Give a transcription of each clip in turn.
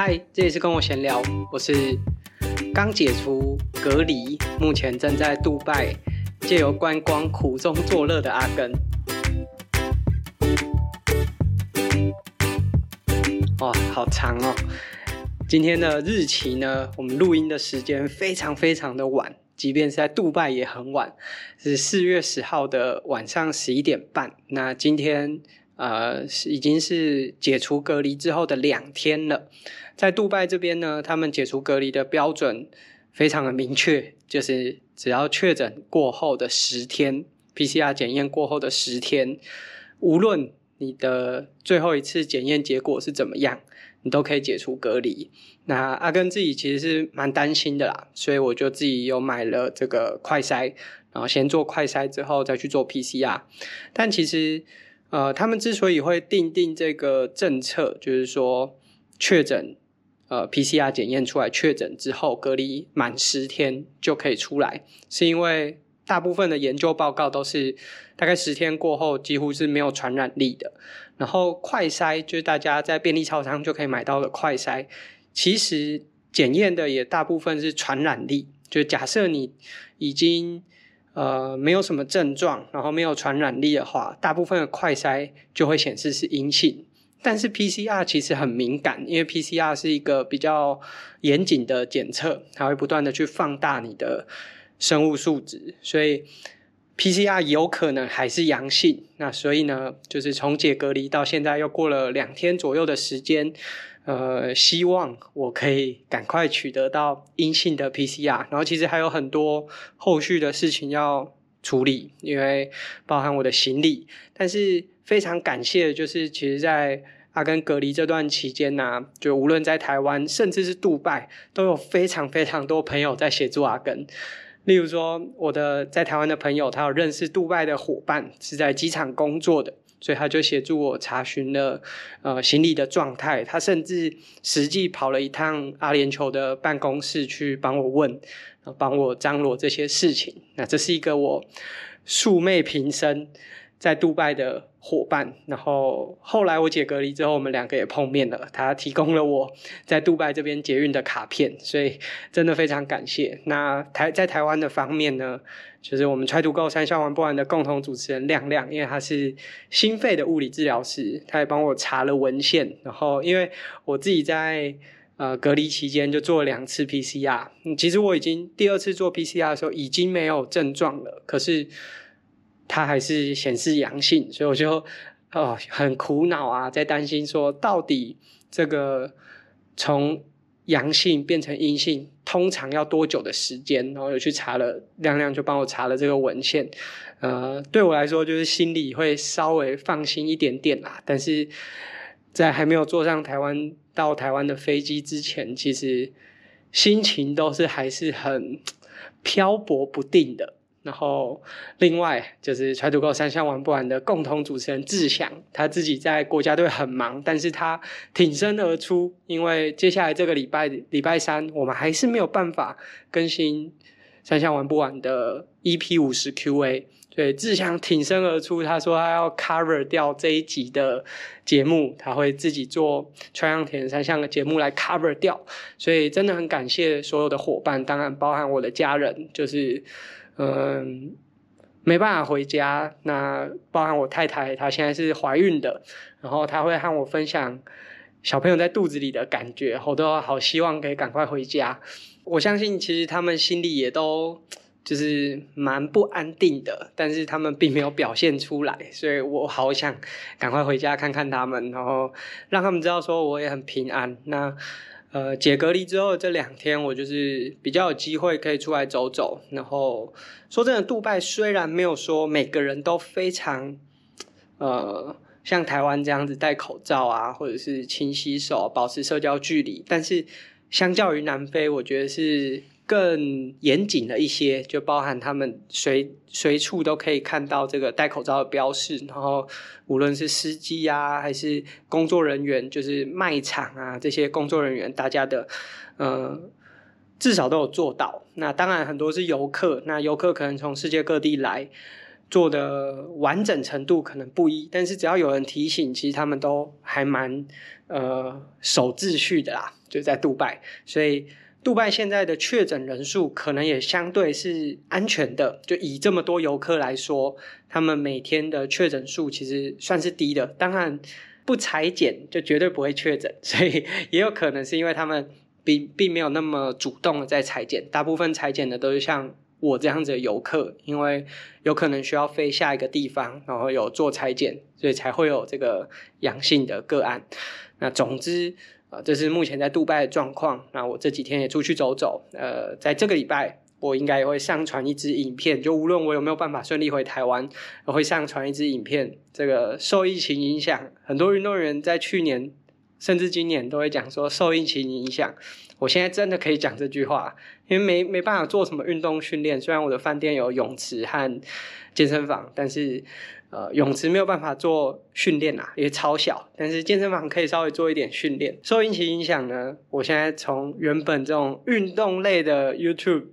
嗨，这里是跟我闲聊，我是刚解除隔离，目前正在杜拜借由观光苦中作乐的阿根。哇，好长哦！今天的日期呢，我们录音的时间非常非常的晚，即便是在杜拜也很晚，是四月十号的晚上十一点半。那今天呃，是已经是解除隔离之后的两天了。在杜拜这边呢，他们解除隔离的标准非常的明确，就是只要确诊过后的十天，PCR 检验过后的十天，无论你的最后一次检验结果是怎么样，你都可以解除隔离。那阿根自己其实是蛮担心的啦，所以我就自己有买了这个快筛，然后先做快筛之后再去做 PCR。但其实，呃，他们之所以会定定这个政策，就是说确诊。呃，PCR 检验出来确诊之后，隔离满十天就可以出来，是因为大部分的研究报告都是大概十天过后几乎是没有传染力的。然后快筛就是大家在便利超商就可以买到的快筛，其实检验的也大部分是传染力。就假设你已经呃没有什么症状，然后没有传染力的话，大部分的快筛就会显示是阴性。但是 PCR 其实很敏感，因为 PCR 是一个比较严谨的检测，它会不断的去放大你的生物数值，所以 PCR 有可能还是阳性。那所以呢，就是从解隔离到现在又过了两天左右的时间，呃，希望我可以赶快取得到阴性的 PCR。然后其实还有很多后续的事情要处理，因为包含我的行李，但是。非常感谢就是，其实，在阿根隔离这段期间呢、就无论在台湾，甚至是杜拜，都有非常非常多朋友在协助阿根。例如说，我的在台湾的朋友，他有认识杜拜的伙伴，是在机场工作的，所以他就协助我查询了呃行李的状态。他甚至实际跑了一趟阿联酋的办公室去帮我问，帮我张罗这些事情。那这是一个我素昧平生。在杜拜的伙伴，然后后来我解隔离之后，我们两个也碰面了。他提供了我在杜拜这边捷运的卡片，所以真的非常感谢。那台在台湾的方面呢，就是我们 Try to Go 三项玩不完的共同主持人亮亮，因为他是心肺的物理治疗师，他也帮我查了文献。然后因为我自己在呃隔离期间就做了两次 PCR，其实我已经第二次做 PCR 的时候已经没有症状了，可是。它还是显示阳性，所以我就哦很苦恼啊，在担心说到底这个从阳性变成阴性通常要多久的时间？然后有去查了，亮亮就帮我查了这个文献，呃，对我来说就是心里会稍微放心一点点啦。但是在还没有坐上台湾到台湾的飞机之前，其实心情都是还是很漂泊不定的。然后，另外就是 Try to Go 三项玩不完的共同主持人志祥，他自己在国家队很忙，但是他挺身而出，因为接下来这个礼拜礼拜三，我们还是没有办法更新三项玩不完的 EP 五十 QA，所以志祥挺身而出，他说他要 cover 掉这一集的节目，他会自己做川样田三项的节目来 cover 掉，所以真的很感谢所有的伙伴，当然包含我的家人，就是。嗯，没办法回家。那包含我太太，她现在是怀孕的，然后她会和我分享小朋友在肚子里的感觉，我都好希望可以赶快回家。我相信其实他们心里也都就是蛮不安定的，但是他们并没有表现出来，所以我好想赶快回家看看他们，然后让他们知道说我也很平安。那。呃，解隔离之后这两天，我就是比较有机会可以出来走走。然后说真的，杜拜虽然没有说每个人都非常，呃，像台湾这样子戴口罩啊，或者是勤洗手、保持社交距离，但是相较于南非，我觉得是。更严谨的一些，就包含他们随随处都可以看到这个戴口罩的标示，然后无论是司机啊，还是工作人员，就是卖场啊这些工作人员，大家的呃至少都有做到。那当然很多是游客，那游客可能从世界各地来，做的完整程度可能不一，但是只要有人提醒，其实他们都还蛮呃守秩序的啦。就在杜拜，所以杜拜现在的确诊人数可能也相对是安全的。就以这么多游客来说，他们每天的确诊数其实算是低的。当然，不采检就绝对不会确诊，所以也有可能是因为他们并并没有那么主动的在采检。大部分采检的都是像我这样子的游客，因为有可能需要飞下一个地方，然后有做采检，所以才会有这个阳性的个案。那总之。啊，这是目前在杜拜的状况。那我这几天也出去走走。呃，在这个礼拜，我应该也会上传一支影片。就无论我有没有办法顺利回台湾，我会上传一支影片。这个受疫情影响，很多运动员在去年甚至今年都会讲说受疫情影响。我现在真的可以讲这句话，因为没没办法做什么运动训练。虽然我的饭店有泳池和健身房，但是。呃，泳池没有办法做训练啊，因为超小。但是健身房可以稍微做一点训练。受疫情影响呢，我现在从原本这种运动类的 YouTube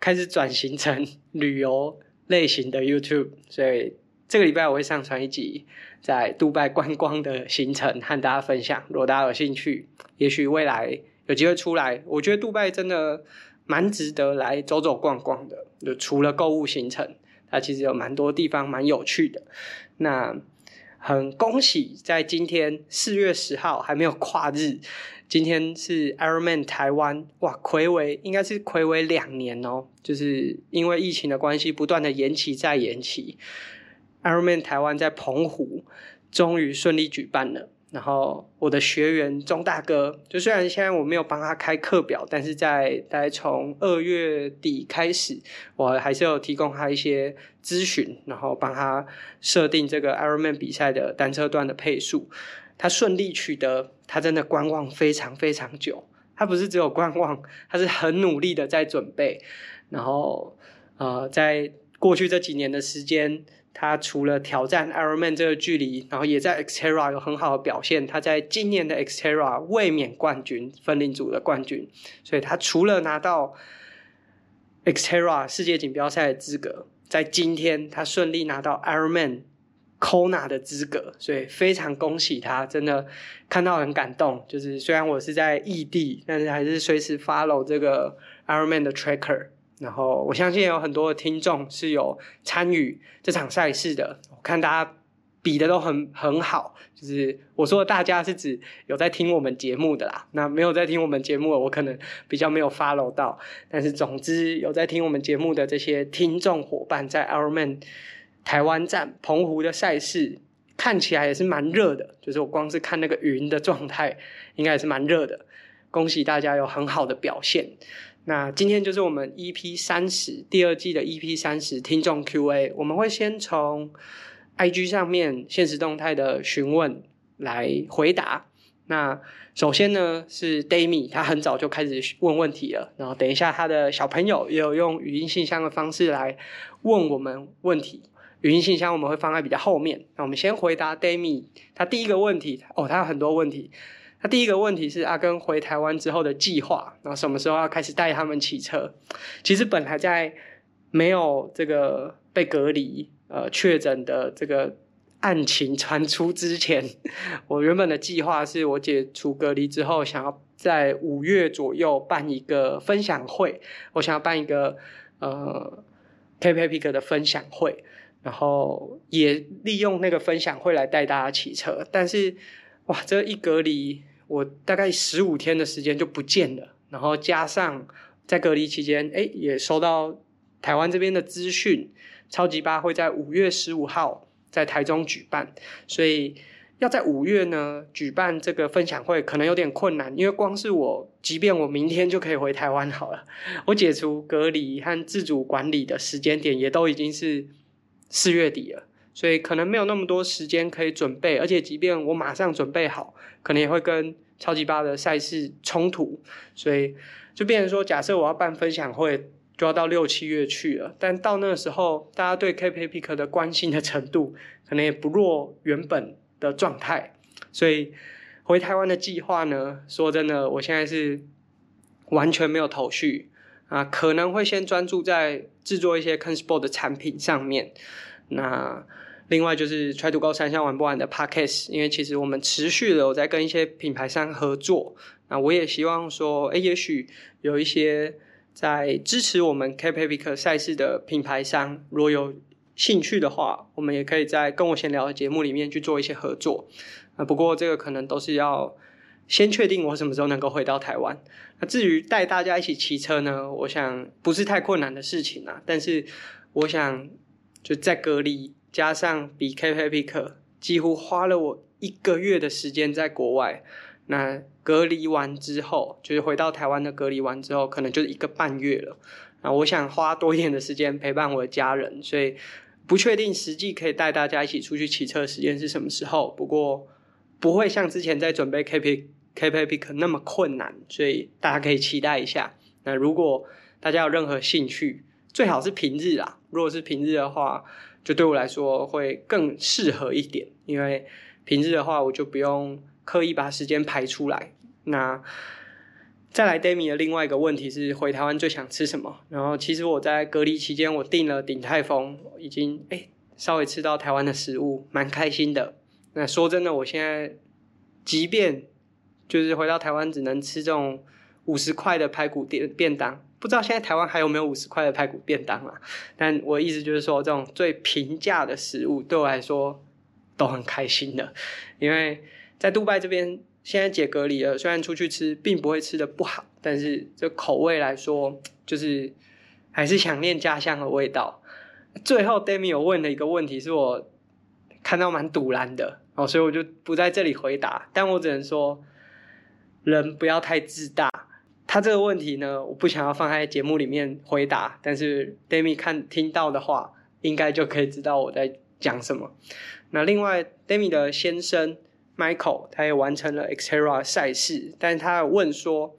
开始转型成 旅游类型的 YouTube，所以这个礼拜我会上传一集在杜拜观光的行程和大家分享。如果大家有兴趣，也许未来有机会出来，我觉得杜拜真的蛮值得来走走逛逛的，就除了购物行程。它其实有蛮多地方蛮有趣的，那很恭喜，在今天四月十号还没有跨日，今天是 Ironman 台湾，哇，睽违应该是睽违两年哦，就是因为疫情的关系，不断的延期再延期，Ironman 台湾在澎湖终于顺利举办了。然后我的学员钟大哥，就虽然现在我没有帮他开课表，但是在大概从二月底开始，我还是有提供他一些咨询，然后帮他设定这个 Ironman 比赛的单车段的配速。他顺利取得，他真的观望非常非常久。他不是只有观望，他是很努力的在准备。然后呃，在过去这几年的时间。他除了挑战 Ironman 这个距离，然后也在 Xterra 有很好的表现。他在今年的 Xterra 卫冕冠军，分龄组的冠军。所以他除了拿到 Xterra 世界锦标赛的资格，在今天他顺利拿到 Ironman Kona 的资格，所以非常恭喜他，真的看到很感动。就是虽然我是在异地，但是还是随时 follow 这个 Ironman 的 tracker。然后我相信有很多的听众是有参与这场赛事的，我看大家比的都很很好，就是我说的大家是指有在听我们节目的啦，那没有在听我们节目，我可能比较没有 follow 到，但是总之有在听我们节目的这些听众伙伴，在 Ironman 台湾站澎湖的赛事看起来也是蛮热的，就是我光是看那个云的状态，应该也是蛮热的，恭喜大家有很好的表现。那今天就是我们 EP 三十第二季的 EP 三十听众 Q&A，我们会先从 IG 上面现实动态的询问来回答。那首先呢是 Dami，他很早就开始问问题了，然后等一下他的小朋友也有用语音信箱的方式来问我们问题，语音信箱我们会放在比较后面。那我们先回答 Dami，他第一个问题哦，他有很多问题。他第一个问题是阿根回台湾之后的计划，然后什么时候要开始带他们骑车？其实本来在没有这个被隔离、呃确诊的这个案情传出之前，我原本的计划是我解除隔离之后，想要在五月左右办一个分享会，我想要办一个呃 KPIPIC 的分享会，然后也利用那个分享会来带大家骑车。但是哇，这一隔离。我大概十五天的时间就不见了，然后加上在隔离期间，哎，也收到台湾这边的资讯，超级八会在五月十五号在台中举办，所以要在五月呢举办这个分享会可能有点困难，因为光是我，即便我明天就可以回台湾好了，我解除隔离和自主管理的时间点也都已经是四月底了。所以可能没有那么多时间可以准备，而且即便我马上准备好，可能也会跟超级八的赛事冲突，所以就变成说，假设我要办分享会，就要到六七月去了。但到那个时候，大家对 KPIPIC 的关心的程度，可能也不弱原本的状态。所以回台湾的计划呢，说真的，我现在是完全没有头绪啊，可能会先专注在制作一些 KenSport 的产品上面。那另外就是 Try to Go 三项玩不完的 Podcast，因为其实我们持续的有在跟一些品牌商合作，那我也希望说，哎，也许有一些在支持我们 k p e p i c 赛事的品牌商，如果有兴趣的话，我们也可以在跟我闲聊的节目里面去做一些合作。啊，不过这个可能都是要先确定我什么时候能够回到台湾。那至于带大家一起骑车呢，我想不是太困难的事情啊。但是我想就在隔离加上比 KPI pick 几乎花了我一个月的时间在国外。那隔离完之后，就是回到台湾的隔离完之后，可能就是一个半月了。那我想花多一点的时间陪伴我的家人，所以不确定实际可以带大家一起出去骑车的时间是什么时候。不过不会像之前在准备 Cape Cape Epic 那么困难，所以大家可以期待一下。那如果大家有任何兴趣，最好是平日啦。如果是平日的话，就对我来说会更适合一点，因为平日的话我就不用。刻意把时间排出来。那再来，Demi 的另外一个问题是回台湾最想吃什么？然后其实我在隔离期间，我订了鼎泰丰，已经哎稍微吃到台湾的食物，蛮开心的。那说真的，我现在即便就是回到台湾，只能吃这种五十块的排骨便便当，不知道现在台湾还有没有五十块的排骨便当啊？但我意思就是说，这种最平价的食物对我来说都很开心的，因为。在杜拜这边，现在解隔离了，虽然出去吃并不会吃的不好，但是这口味来说，就是还是想念家乡的味道。最后，Demi 有问的一个问题，是我看到蛮赌烂的哦，所以我就不在这里回答。但我只能说，人不要太自大。他这个问题呢，我不想要放在节目里面回答，但是 Demi 看听到的话，应该就可以知道我在讲什么。那另外，Demi 的先生。Michael 他也完成了 Xterra 赛事，但是他问说，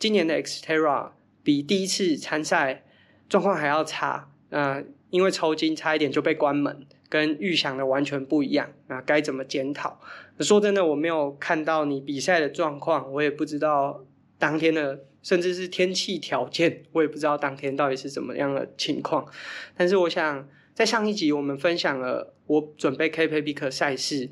今年的 Xterra 比第一次参赛状况还要差，呃，因为抽筋差一点就被关门，跟预想的完全不一样，那该怎么检讨？说真的，我没有看到你比赛的状况，我也不知道当天的甚至是天气条件，我也不知道当天到底是怎么样的情况。但是我想，在上一集我们分享了我准备 KPBK 赛事。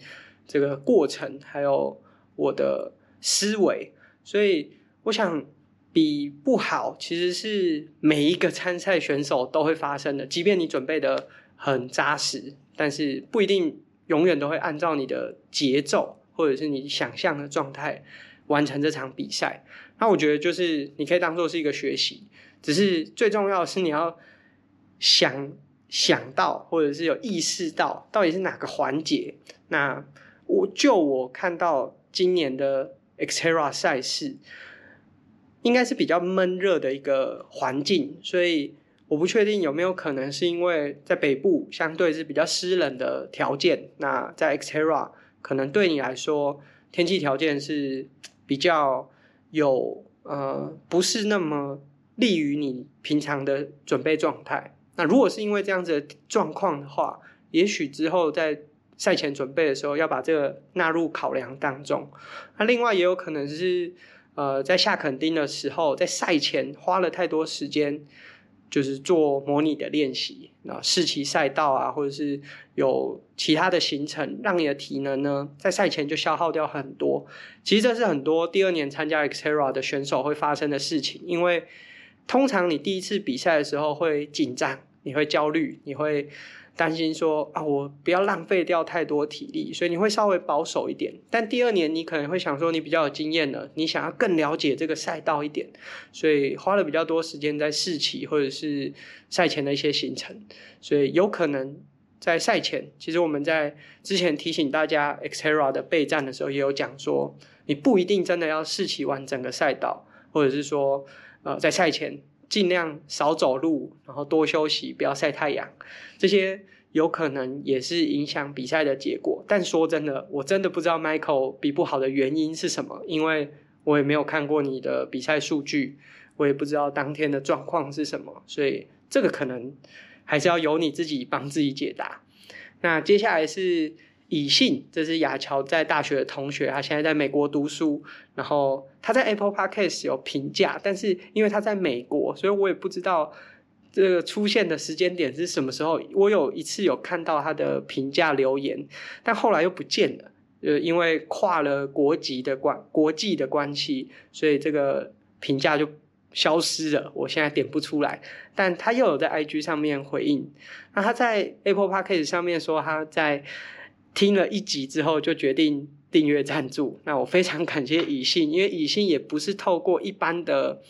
这个过程还有我的思维，所以我想比不好其实是每一个参赛选手都会发生的。即便你准备的很扎实，但是不一定永远都会按照你的节奏或者是你想象的状态完成这场比赛。那我觉得就是你可以当做是一个学习，只是最重要的是你要想想到或者是有意识到到底是哪个环节那。我就我看到今年的 Xterra 赛事，应该是比较闷热的一个环境，所以我不确定有没有可能是因为在北部相对是比较湿冷的条件，那在 Xterra 可能对你来说天气条件是比较有呃不是那么利于你平常的准备状态。那如果是因为这样子的状况的话，也许之后在赛前准备的时候，要把这个纳入考量当中。那另外也有可能是，呃，在下垦丁的时候，在赛前花了太多时间，就是做模拟的练习，那试骑赛道啊，或者是有其他的行程，让你的体能呢，在赛前就消耗掉很多。其实这是很多第二年参加 Xterra 的选手会发生的事情，因为通常你第一次比赛的时候会紧张，你会焦虑，你会。担心说啊，我不要浪费掉太多体力，所以你会稍微保守一点。但第二年你可能会想说，你比较有经验了，你想要更了解这个赛道一点，所以花了比较多时间在试骑或者是赛前的一些行程。所以有可能在赛前，其实我们在之前提醒大家 Xterra 的备战的时候，也有讲说，你不一定真的要试骑完整个赛道，或者是说，呃，在赛前。尽量少走路，然后多休息，不要晒太阳，这些有可能也是影响比赛的结果。但说真的，我真的不知道 Michael 比不好的原因是什么，因为我也没有看过你的比赛数据，我也不知道当天的状况是什么，所以这个可能还是要由你自己帮自己解答。那接下来是。以信，这是雅乔在大学的同学，他现在在美国读书。然后他在 Apple Podcast 有评价，但是因为他在美国，所以我也不知道这个出现的时间点是什么时候。我有一次有看到他的评价留言，但后来又不见了。呃，因为跨了国籍的关国际的关系，所以这个评价就消失了。我现在点不出来，但他又有在 IG 上面回应。那他在 Apple Podcast 上面说他在听了一集之后就决定订阅赞助。那我非常感谢乙信，因为乙信也不是透过一般的，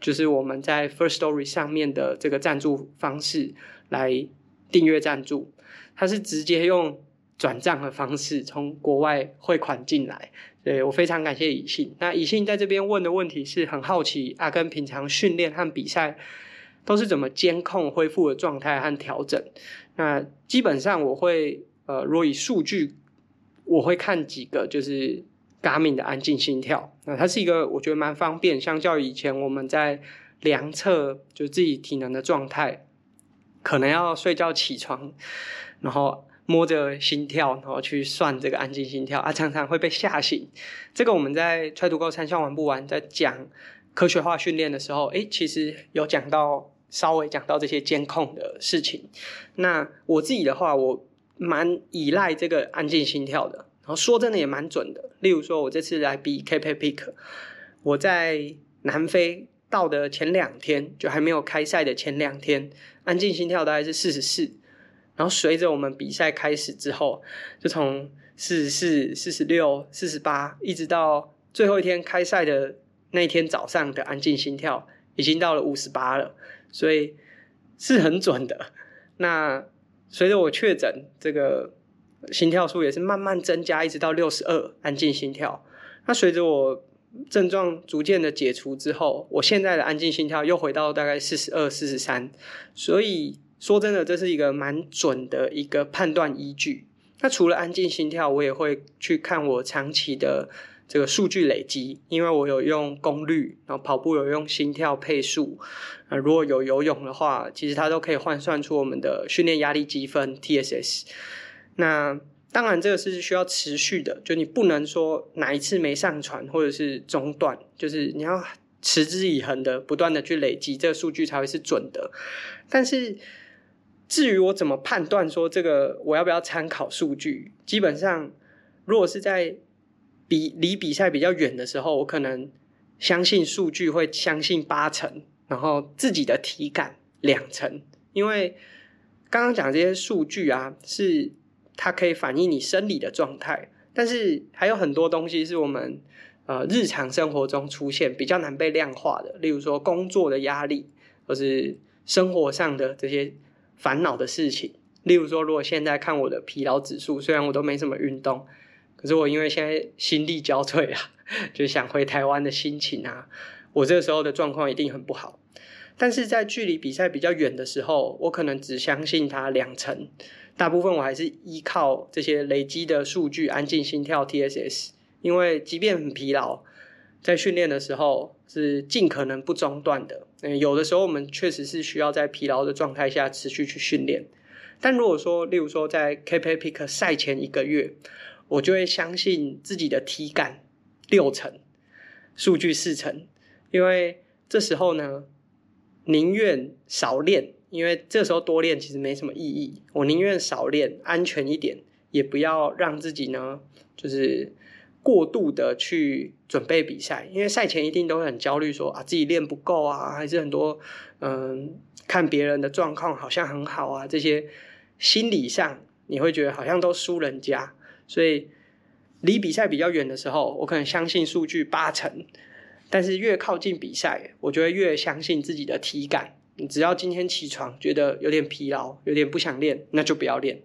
就是我们在 First Story 上面的这个赞助方式来订阅赞助，他是直接用。转账的方式从国外汇款进来，对，我非常感谢乙信。那乙信在这边问的问题是很好奇，阿根平常训练和比赛都是怎么监控恢复的状态和调整？那基本上我会呃，若以数据，我会看几个，就是 Garmin 的安静心跳。那它是一个我觉得蛮方便，相较于以前我们在量测就自己体能的状态，可能要睡觉起床，然后。摸着心跳，然后去算这个安静心跳啊，常常会被吓醒。这个我们在 Try to Go 三项玩不完，在讲科学化训练的时候，诶，其实有讲到稍微讲到这些监控的事情。那我自己的话，我蛮依赖这个安静心跳的，然后说真的也蛮准的。例如说，我这次来比 K P Pick，我在南非到的前两天，就还没有开赛的前两天，安静心跳大概是四十四。然后随着我们比赛开始之后，就从四十四、四十六、四十八，一直到最后一天开赛的那天早上的安静心跳，已经到了五十八了，所以是很准的。那随着我确诊，这个心跳数也是慢慢增加，一直到六十二安静心跳。那随着我症状逐渐的解除之后，我现在的安静心跳又回到大概四十二、四十三，所以。说真的，这是一个蛮准的一个判断依据。那除了安静心跳，我也会去看我长期的这个数据累积，因为我有用功率，然后跑步有用心跳配速。啊，如果有游泳的话，其实它都可以换算出我们的训练压力积分 TSS。那当然，这个是需要持续的，就你不能说哪一次没上传或者是中断，就是你要持之以恒的不断的去累积，这个数据才会是准的。但是。至于我怎么判断说这个我要不要参考数据？基本上，如果是在比离比赛比较远的时候，我可能相信数据会相信八成，然后自己的体感两成。因为刚刚讲这些数据啊，是它可以反映你生理的状态，但是还有很多东西是我们呃日常生活中出现比较难被量化的，例如说工作的压力，或是生活上的这些。烦恼的事情，例如说，如果现在看我的疲劳指数，虽然我都没什么运动，可是我因为现在心力交瘁啊，就想回台湾的心情啊，我这个时候的状况一定很不好。但是在距离比赛比较远的时候，我可能只相信它两成，大部分我还是依靠这些累积的数据，安静心跳 TSS，因为即便很疲劳。在训练的时候是尽可能不中断的。嗯，有的时候我们确实是需要在疲劳的状态下持续去训练。但如果说，例如说在 KPI Pick 赛前一个月，我就会相信自己的体感六成，数据四成，因为这时候呢，宁愿少练，因为这时候多练其实没什么意义。我宁愿少练，安全一点，也不要让自己呢，就是。过度的去准备比赛，因为赛前一定都会很焦虑，说啊自己练不够啊，还是很多嗯看别人的状况好像很好啊，这些心理上你会觉得好像都输人家，所以离比赛比较远的时候，我可能相信数据八成，但是越靠近比赛，我就会越相信自己的体感。你只要今天起床觉得有点疲劳，有点不想练，那就不要练。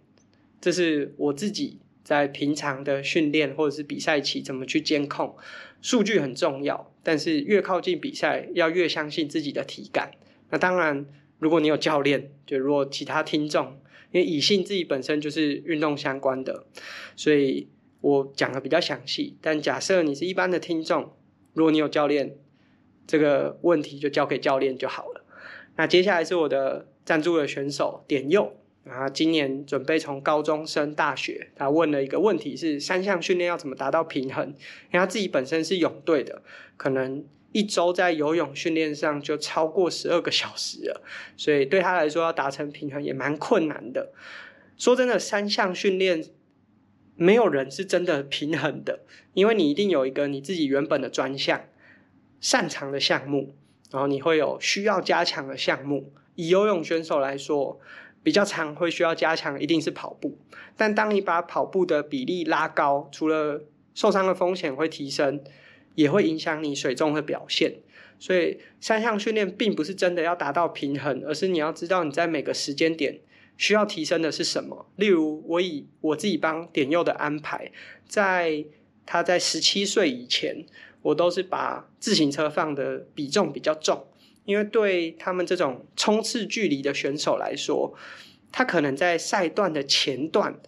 这是我自己。在平常的训练或者是比赛期，怎么去监控？数据很重要，但是越靠近比赛，要越相信自己的体感。那当然，如果你有教练，就如果其他听众，因为以性自己本身就是运动相关的，所以我讲的比较详细。但假设你是一般的听众，如果你有教练，这个问题就交给教练就好了。那接下来是我的赞助的选手点佑。啊，今年准备从高中升大学，他问了一个问题是三项训练要怎么达到平衡？因为他自己本身是泳队的，可能一周在游泳训练上就超过十二个小时了，所以对他来说要达成平衡也蛮困难的。说真的，三项训练没有人是真的平衡的，因为你一定有一个你自己原本的专项、擅长的项目，然后你会有需要加强的项目。以游泳选手来说，比较常会需要加强，一定是跑步。但当你把跑步的比例拉高，除了受伤的风险会提升，也会影响你水中的表现。所以三项训练并不是真的要达到平衡，而是你要知道你在每个时间点需要提升的是什么。例如，我以我自己帮点佑的安排，在他在十七岁以前，我都是把自行车放的比重比较重。因为对他们这种冲刺距离的选手来说，他可能在赛段的前段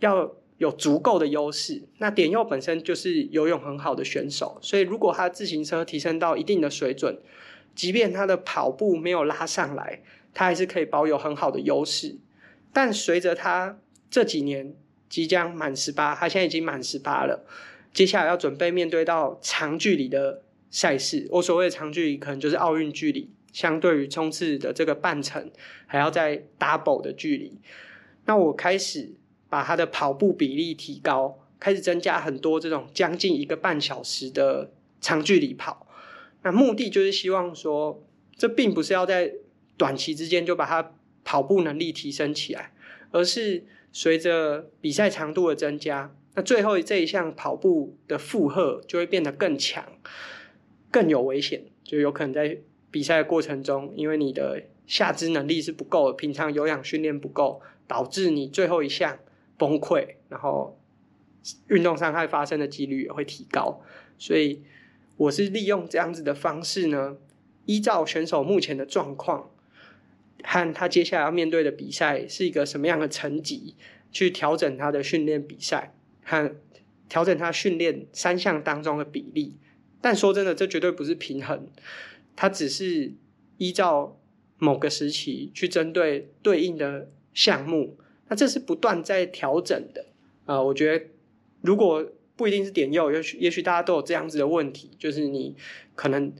要有足够的优势。那点佑本身就是游泳很好的选手，所以如果他自行车提升到一定的水准，即便他的跑步没有拉上来，他还是可以保有很好的优势。但随着他这几年即将满十八，他现在已经满十八了，接下来要准备面对到长距离的赛事，我所谓的长距离可能就是奥运距离，相对于冲刺的这个半程，还要再 double 的距离。那我开始把他的跑步比例提高，开始增加很多这种将近一个半小时的长距离跑。那目的就是希望说，这并不是要在短期之间就把他跑步能力提升起来，而是随着比赛长度的增加，那最后这一项跑步的负荷就会变得更强。更有危险，就有可能在比赛的过程中，因为你的下肢能力是不够的，平常有氧训练不够，导致你最后一项崩溃，然后运动伤害发生的几率也会提高。所以我是利用这样子的方式呢，依照选手目前的状况和他接下来要面对的比赛是一个什么样的层级，去调整他的训练比赛和调整他训练三项当中的比例。但说真的，这绝对不是平衡，他只是依照某个时期去针对对应的项目，那这是不断在调整的。呃，我觉得如果不一定是点右，也许也许大家都有这样子的问题，就是你可能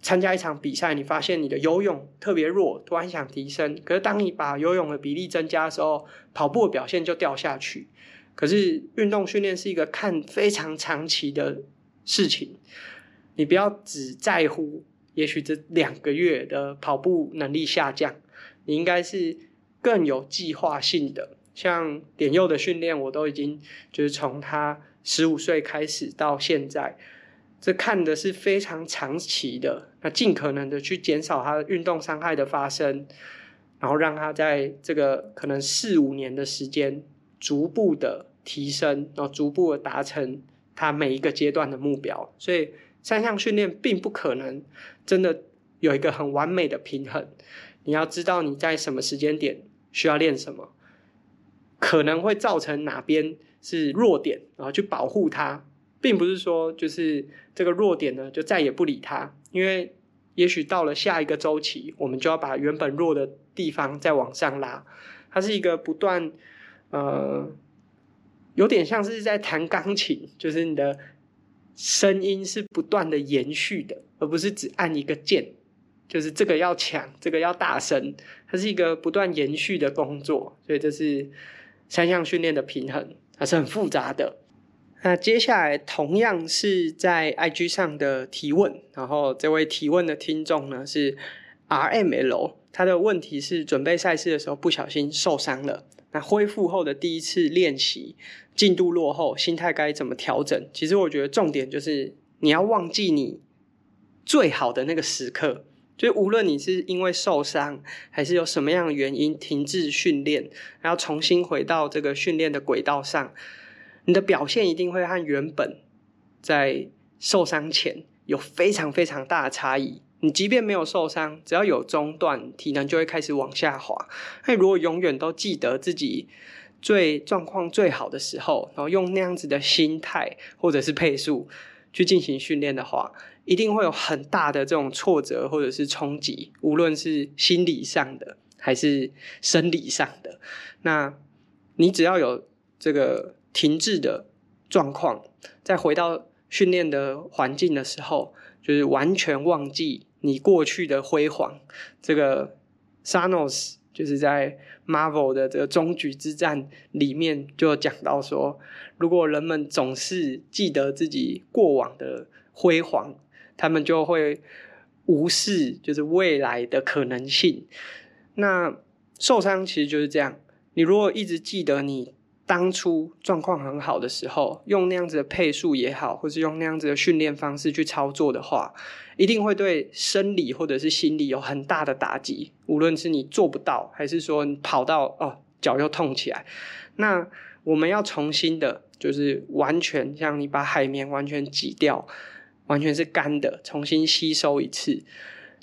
参加一场比赛，你发现你的游泳特别弱，突然想提升，可是当你把游泳的比例增加的时候，跑步的表现就掉下去。可是运动训练是一个看非常长期的事情。你不要只在乎，也许这两个月的跑步能力下降，你应该是更有计划性的。像点佑的训练，我都已经就是从他十五岁开始到现在，这看的是非常长期的，那尽可能的去减少他的运动伤害的发生，然后让他在这个可能四五年的时间逐步的提升，然后逐步的达成他每一个阶段的目标，所以。三项训练并不可能真的有一个很完美的平衡。你要知道你在什么时间点需要练什么，可能会造成哪边是弱点，然后去保护它，并不是说就是这个弱点呢就再也不理它，因为也许到了下一个周期，我们就要把原本弱的地方再往上拉。它是一个不断，呃，有点像是在弹钢琴，就是你的。声音是不断的延续的，而不是只按一个键，就是这个要强，这个要大声，它是一个不断延续的工作，所以这是三项训练的平衡，还是很复杂的。那接下来同样是在 IG 上的提问，然后这位提问的听众呢是 RML，他的问题是准备赛事的时候不小心受伤了，那恢复后的第一次练习。进度落后，心态该怎么调整？其实我觉得重点就是你要忘记你最好的那个时刻，就无论你是因为受伤，还是有什么样的原因停滞训练，然后重新回到这个训练的轨道上，你的表现一定会和原本在受伤前有非常非常大的差异。你即便没有受伤，只要有中断，体能就会开始往下滑。那如果永远都记得自己。最状况最好的时候，然后用那样子的心态或者是配速去进行训练的话，一定会有很大的这种挫折或者是冲击，无论是心理上的还是生理上的。那你只要有这个停滞的状况，再回到训练的环境的时候，就是完全忘记你过去的辉煌。这个 Thanos 就是在 Marvel 的这个终局之战里面就讲到说，如果人们总是记得自己过往的辉煌，他们就会无视就是未来的可能性。那受伤其实就是这样，你如果一直记得你。当初状况很好的时候，用那样子的配速也好，或是用那样子的训练方式去操作的话，一定会对生理或者是心理有很大的打击。无论是你做不到，还是说你跑到哦脚又痛起来，那我们要重新的，就是完全像你把海绵完全挤掉，完全是干的，重新吸收一次，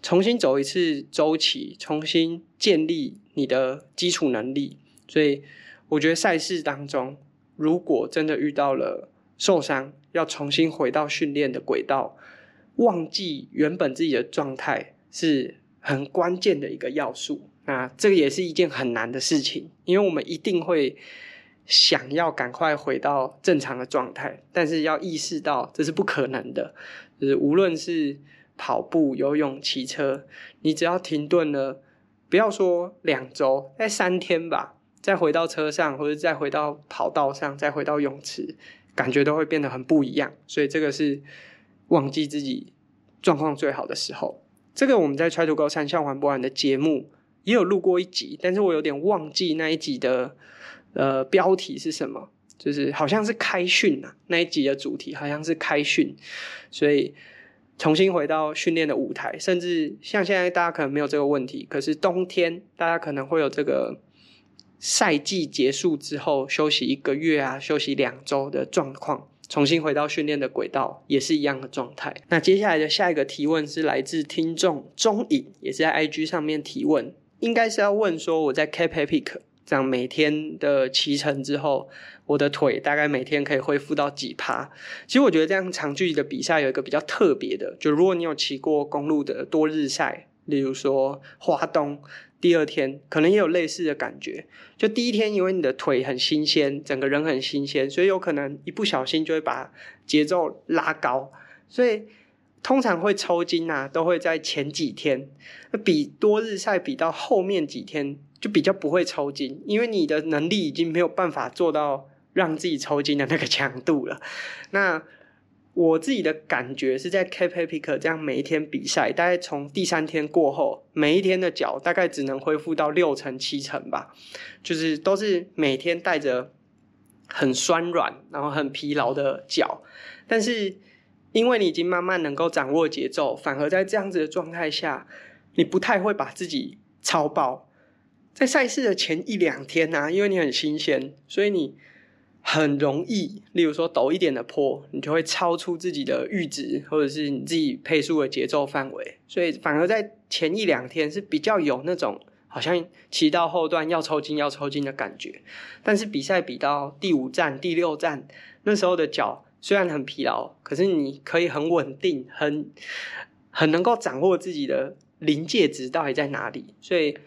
重新走一次周期，重新建立你的基础能力，所以。我觉得赛事当中，如果真的遇到了受伤，要重新回到训练的轨道，忘记原本自己的状态是很关键的一个要素。那这个也是一件很难的事情，因为我们一定会想要赶快回到正常的状态，但是要意识到这是不可能的。就是无论是跑步、游泳、骑车，你只要停顿了，不要说两周，在三天吧。再回到车上，或者再回到跑道上，再回到泳池，感觉都会变得很不一样。所以这个是忘记自己状况最好的时候。这个我们在 Try to Go 三项环博的节目也有录过一集，但是我有点忘记那一集的呃标题是什么，就是好像是开训啊，那一集的主题好像是开训，所以重新回到训练的舞台，甚至像现在大家可能没有这个问题，可是冬天大家可能会有这个。赛季结束之后休息一个月啊，休息两周的状况，重新回到训练的轨道，也是一样的状态。那接下来的下一个提问是来自听众中影，也是在 IG 上面提问，应该是要问说我在 Cap Epic 这样每天的骑乘之后，我的腿大概每天可以恢复到几趴？其实我觉得这样长距离的比赛有一个比较特别的，就如果你有骑过公路的多日赛，例如说花东。第二天可能也有类似的感觉，就第一天因为你的腿很新鲜，整个人很新鲜，所以有可能一不小心就会把节奏拉高，所以通常会抽筋啊，都会在前几天，比多日赛比到后面几天就比较不会抽筋，因为你的能力已经没有办法做到让自己抽筋的那个强度了，那。我自己的感觉是在 Cap e p i c 这样每一天比赛，大概从第三天过后，每一天的脚大概只能恢复到六成七成吧，就是都是每天带着很酸软，然后很疲劳的脚。但是因为你已经慢慢能够掌握节奏，反而在这样子的状态下，你不太会把自己超爆。在赛事的前一两天啊，因为你很新鲜，所以你。很容易，例如说陡一点的坡，你就会超出自己的阈值，或者是你自己配速的节奏范围，所以反而在前一两天是比较有那种好像骑到后段要抽筋要抽筋的感觉。但是比赛比到第五站、第六站，那时候的脚虽然很疲劳，可是你可以很稳定，很很能够掌握自己的临界值到底在哪里。所以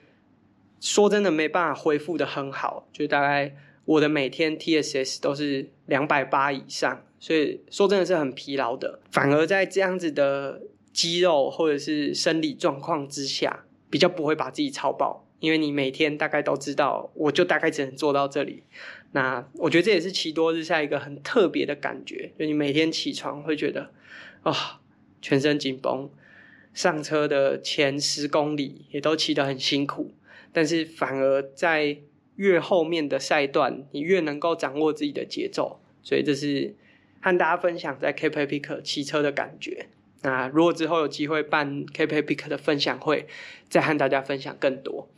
说真的没办法恢复的很好，就大概。我的每天 TSS 都是两百八以上，所以说真的是很疲劳的。反而在这样子的肌肉或者是生理状况之下，比较不会把自己超爆，因为你每天大概都知道，我就大概只能做到这里。那我觉得这也是骑多日赛一个很特别的感觉，就你每天起床会觉得，啊、全身紧绷，上车的前十公里也都骑得很辛苦，但是反而在越后面的赛段，你越能够掌握自己的节奏，所以这是和大家分享在 Cape Epic 骑车的感觉。那如果之后有机会办 Cape Epic 的分享会，再和大家分享更多。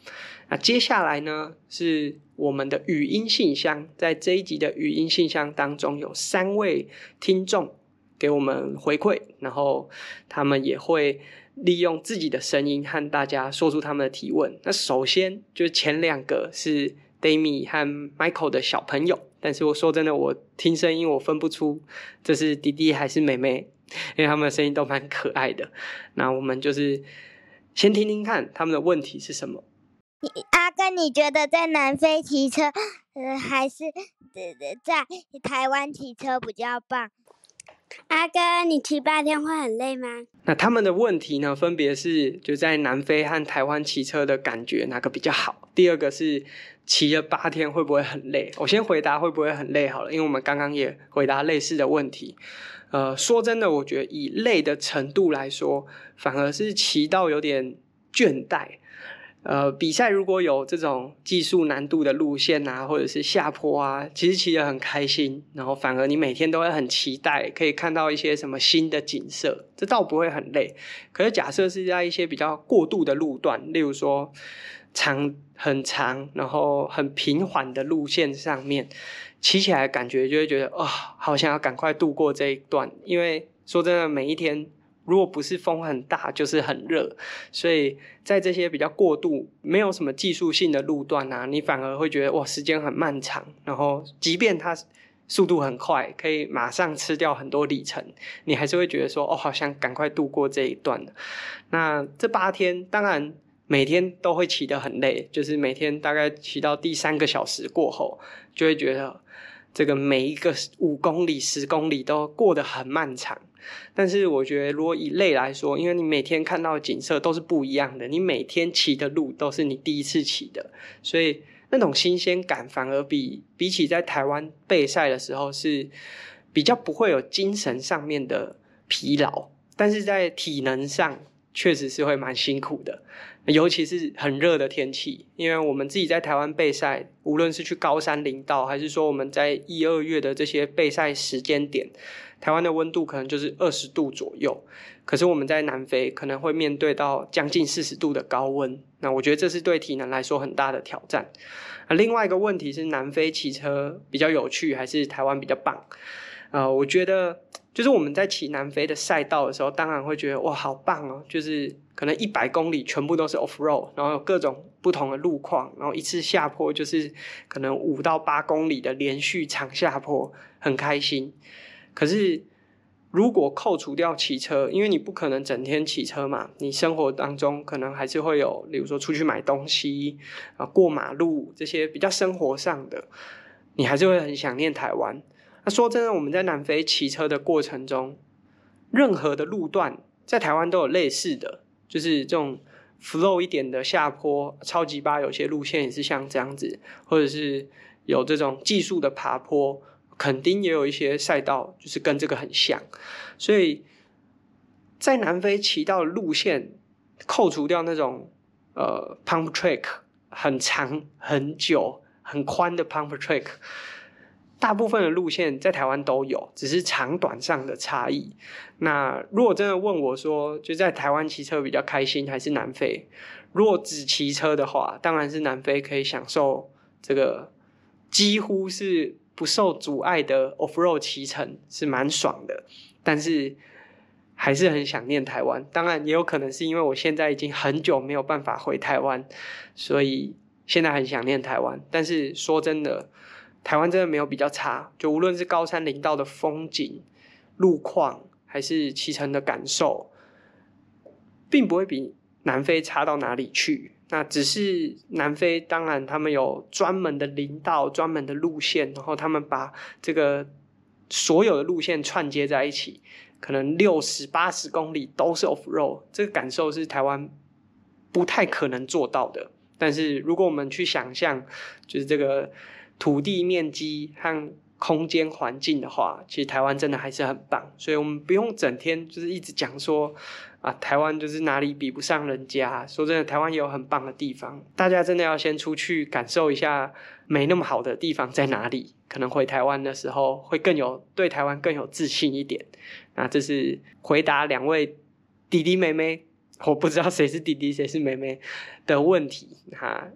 那接下来呢，是我们的语音信箱，在这一集的语音信箱当中，有三位听众给我们回馈，然后他们也会。利用自己的声音和大家说出他们的提问。那首先就是前两个是 Dami 和 Michael 的小朋友，但是我说真的，我听声音我分不出这是弟弟还是妹妹，因为他们的声音都蛮可爱的。那我们就是先听听看他们的问题是什么。阿哥，你觉得在南非骑车，呃，还是在在台湾骑车比较棒？阿哥，你骑八天会很累吗？那他们的问题呢，分别是就在南非和台湾骑车的感觉哪个比较好？第二个是骑了八天会不会很累？我先回答会不会很累好了，因为我们刚刚也回答类似的问题。呃，说真的，我觉得以累的程度来说，反而是骑到有点倦怠。呃，比赛如果有这种技术难度的路线啊，或者是下坡啊，其实骑得很开心，然后反而你每天都会很期待可以看到一些什么新的景色，这倒不会很累。可是假设是在一些比较过度的路段，例如说长很长，然后很平缓的路线上面，骑起来感觉就会觉得啊、哦，好像要赶快度过这一段，因为说真的，每一天。如果不是风很大，就是很热，所以在这些比较过度、没有什么技术性的路段啊，你反而会觉得哇，时间很漫长。然后，即便它速度很快，可以马上吃掉很多里程，你还是会觉得说，哦，好像赶快度过这一段。那这八天，当然每天都会骑得很累，就是每天大概骑到第三个小时过后，就会觉得这个每一个五公里、十公里都过得很漫长。但是我觉得，如果以累来说，因为你每天看到的景色都是不一样的，你每天骑的路都是你第一次骑的，所以那种新鲜感反而比比起在台湾备赛的时候是比较不会有精神上面的疲劳，但是在体能上确实是会蛮辛苦的，尤其是很热的天气，因为我们自己在台湾备赛，无论是去高山林道，还是说我们在一二月的这些备赛时间点。台湾的温度可能就是二十度左右，可是我们在南非可能会面对到将近四十度的高温。那我觉得这是对体能来说很大的挑战。啊，另外一个问题是，南非骑车比较有趣，还是台湾比较棒？呃，我觉得就是我们在骑南非的赛道的时候，当然会觉得哇，好棒哦！就是可能一百公里全部都是 off road，然后有各种不同的路况，然后一次下坡就是可能五到八公里的连续长下坡，很开心。可是，如果扣除掉骑车，因为你不可能整天骑车嘛，你生活当中可能还是会有，比如说出去买东西啊、过马路这些比较生活上的，你还是会很想念台湾。那说真的，我们在南非骑车的过程中，任何的路段在台湾都有类似的，就是这种 flow 一点的下坡，超级巴有些路线也是像这样子，或者是有这种技术的爬坡。肯定也有一些赛道，就是跟这个很像，所以在南非骑到路线，扣除掉那种呃 pump track 很长、很久、很宽的 pump track，大部分的路线在台湾都有，只是长短上的差异。那如果真的问我说，就在台湾骑车比较开心，还是南非？如果只骑车的话，当然是南非可以享受这个几乎是。不受阻碍的 off road 骑乘是蛮爽的，但是还是很想念台湾。当然，也有可能是因为我现在已经很久没有办法回台湾，所以现在很想念台湾。但是说真的，台湾真的没有比较差，就无论是高山林道的风景、路况，还是骑乘的感受，并不会比南非差到哪里去。那只是南非，当然他们有专门的林道、专门的路线，然后他们把这个所有的路线串接在一起，可能六十八十公里都是 off road，这个感受是台湾不太可能做到的。但是如果我们去想象，就是这个土地面积和空间环境的话，其实台湾真的还是很棒，所以我们不用整天就是一直讲说。啊，台湾就是哪里比不上人家。说真的，台湾也有很棒的地方，大家真的要先出去感受一下，没那么好的地方在哪里。可能回台湾的时候，会更有对台湾更有自信一点。那这是回答两位弟弟妹妹，我不知道谁是弟弟谁是妹妹的问题。哈，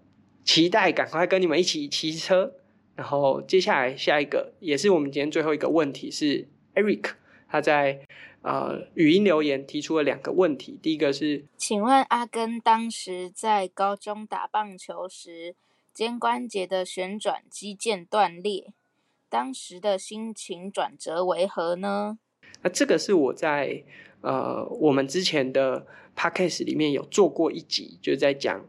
期待赶快跟你们一起骑车。然后接下来下一个也是我们今天最后一个问题是 Eric，他在。呃，语音留言提出了两个问题。第一个是，请问阿根当时在高中打棒球时，肩关节的旋转肌腱断裂，当时的心情转折为何呢？那这个是我在呃我们之前的 podcast 里面有做过一集，就是在讲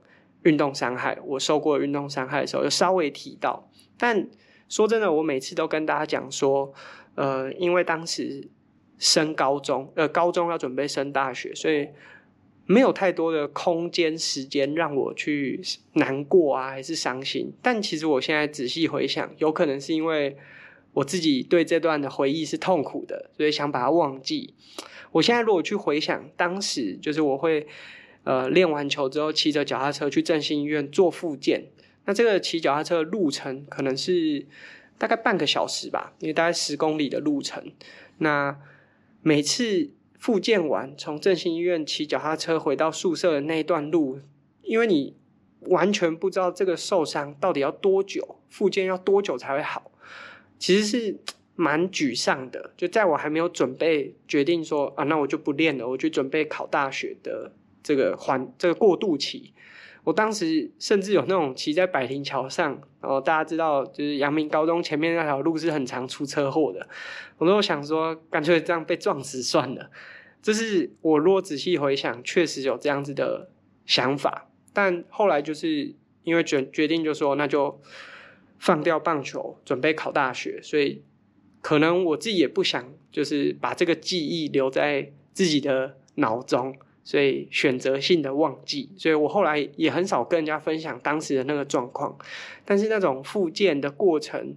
运动伤害，我受过运动伤害的时候，有稍微提到。但说真的，我每次都跟大家讲说，呃，因为当时。升高中，呃，高中要准备升大学，所以没有太多的空间时间让我去难过啊，还是伤心。但其实我现在仔细回想，有可能是因为我自己对这段的回忆是痛苦的，所以想把它忘记。我现在如果去回想当时，就是我会呃练完球之后骑着脚踏车去振兴医院做复健，那这个骑脚踏车的路程可能是大概半个小时吧，因为大概十公里的路程。那每次复健完，从振兴医院骑脚踏车回到宿舍的那一段路，因为你完全不知道这个受伤到底要多久，复健要多久才会好，其实是。蛮沮丧的，就在我还没有准备决定说啊，那我就不练了，我去准备考大学的这个环这个过渡期。我当时甚至有那种骑在百灵桥上，然后大家知道，就是阳明高中前面那条路是很常出车祸的。我都想说，干脆这样被撞死算了。这是我如果仔细回想，确实有这样子的想法。但后来就是因为决决定，就说那就放掉棒球，准备考大学，所以。可能我自己也不想，就是把这个记忆留在自己的脑中，所以选择性的忘记。所以我后来也很少跟人家分享当时的那个状况。但是那种复健的过程，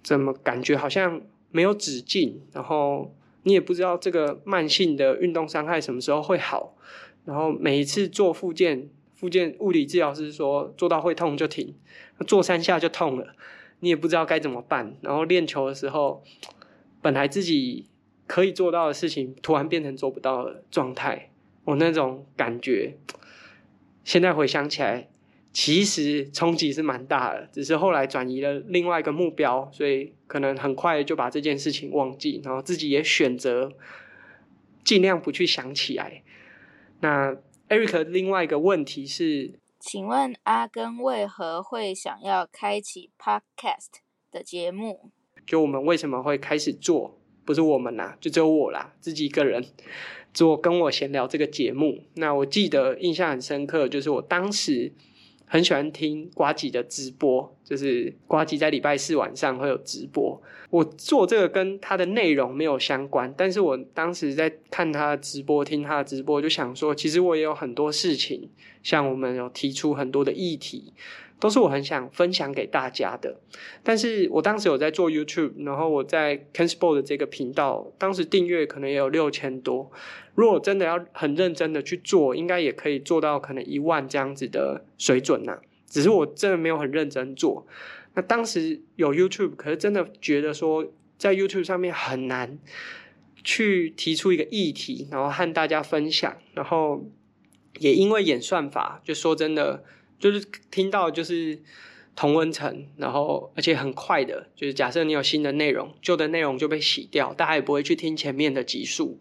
怎么感觉好像没有止境？然后你也不知道这个慢性的运动伤害什么时候会好。然后每一次做复健，复健物理治疗师说做到会痛就停，做三下就痛了。你也不知道该怎么办，然后练球的时候，本来自己可以做到的事情，突然变成做不到的状态，我那种感觉，现在回想起来，其实冲击是蛮大的。只是后来转移了另外一个目标，所以可能很快就把这件事情忘记，然后自己也选择尽量不去想起来。那 Eric 另外一个问题是。请问阿根为何会想要开启 Podcast 的节目？就我们为什么会开始做？不是我们啦，就只有我啦，自己一个人做跟我闲聊这个节目。那我记得印象很深刻，就是我当时。很喜欢听呱吉的直播，就是呱吉在礼拜四晚上会有直播。我做这个跟他的内容没有相关，但是我当时在看他的直播，听他的直播，就想说，其实我也有很多事情，像我们有提出很多的议题。都是我很想分享给大家的，但是我当时有在做 YouTube，然后我在 Ken Sport 的这个频道，当时订阅可能也有六千多。如果真的要很认真的去做，应该也可以做到可能一万这样子的水准呐。只是我真的没有很认真做。那当时有 YouTube，可是真的觉得说在 YouTube 上面很难去提出一个议题，然后和大家分享。然后也因为演算法，就说真的。就是听到就是同温层，然后而且很快的，就是假设你有新的内容，旧的内容就被洗掉，大家也不会去听前面的集数。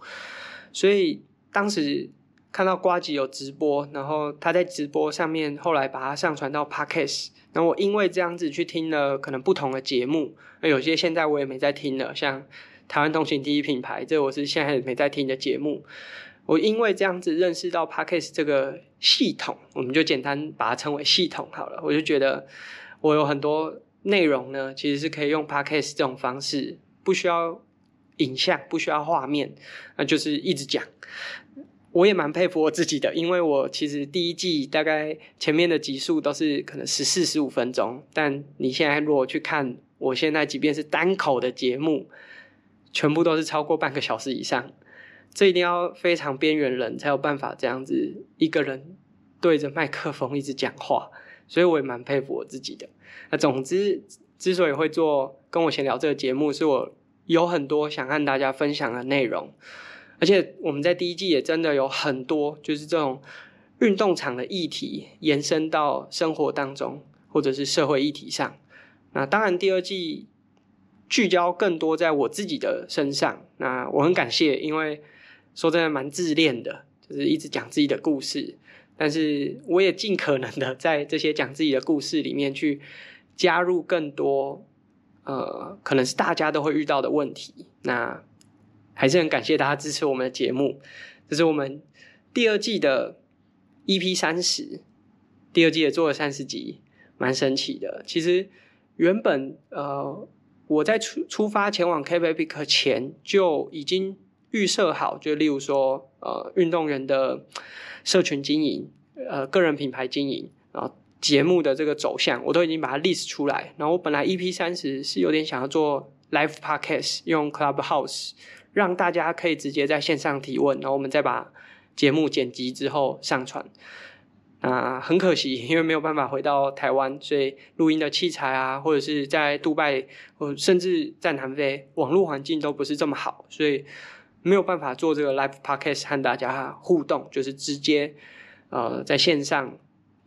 所以当时看到瓜吉有直播，然后他在直播上面后来把它上传到 Podcast，然后我因为这样子去听了可能不同的节目，那有些现在我也没在听了，像台湾通行第一品牌，这我是现在也没在听的节目。我因为这样子认识到 Podcast 这个系统，我们就简单把它称为系统好了。我就觉得我有很多内容呢，其实是可以用 Podcast 这种方式，不需要影像，不需要画面，那就是一直讲。我也蛮佩服我自己的，因为我其实第一季大概前面的集数都是可能十四十五分钟，但你现在如果去看，我现在即便是单口的节目，全部都是超过半个小时以上。这一定要非常边缘人才有办法这样子一个人对着麦克风一直讲话，所以我也蛮佩服我自己的。那总之，之所以会做跟我闲聊这个节目，是我有很多想和大家分享的内容，而且我们在第一季也真的有很多就是这种运动场的议题延伸到生活当中，或者是社会议题上。那当然，第二季聚焦更多在我自己的身上。那我很感谢，因为。说真的蛮自恋的，就是一直讲自己的故事，但是我也尽可能的在这些讲自己的故事里面去加入更多，呃，可能是大家都会遇到的问题。那还是很感谢大家支持我们的节目，这是我们第二季的 EP 三十，第二季也做了三十集，蛮神奇的。其实原本呃我在出出发前往 k p e p i c 前就已经。预设好，就例如说，呃，运动员的社群经营，呃，个人品牌经营，然后节目的这个走向，我都已经把它 list 出来。然后我本来 EP 三十是有点想要做 live podcast，用 Clubhouse 让大家可以直接在线上提问，然后我们再把节目剪辑之后上传。啊，很可惜，因为没有办法回到台湾，所以录音的器材啊，或者是在杜拜，或甚至在南非，网络环境都不是这么好，所以没有办法做这个 live podcast 和大家互动，就是直接呃在线上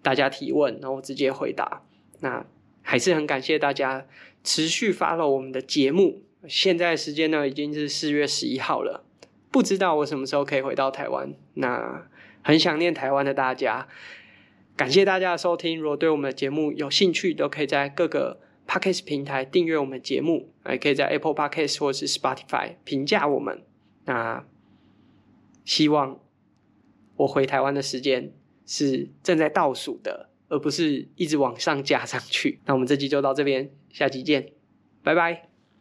大家提问，然后直接回答。那还是很感谢大家持续 follow 我们的节目。现在时间呢已经是四月十一号了，不知道我什么时候可以回到台湾，那很想念台湾的大家。感谢大家的收听，如果对我们的节目有兴趣，都可以在各个 Podcast 平台订阅我们节目，也可以在 Apple Podcast 或是 Spotify 评价我们。那希望我回台湾的时间是正在倒数的，而不是一直往上加上去。那我们这集就到这边，下集见，拜拜。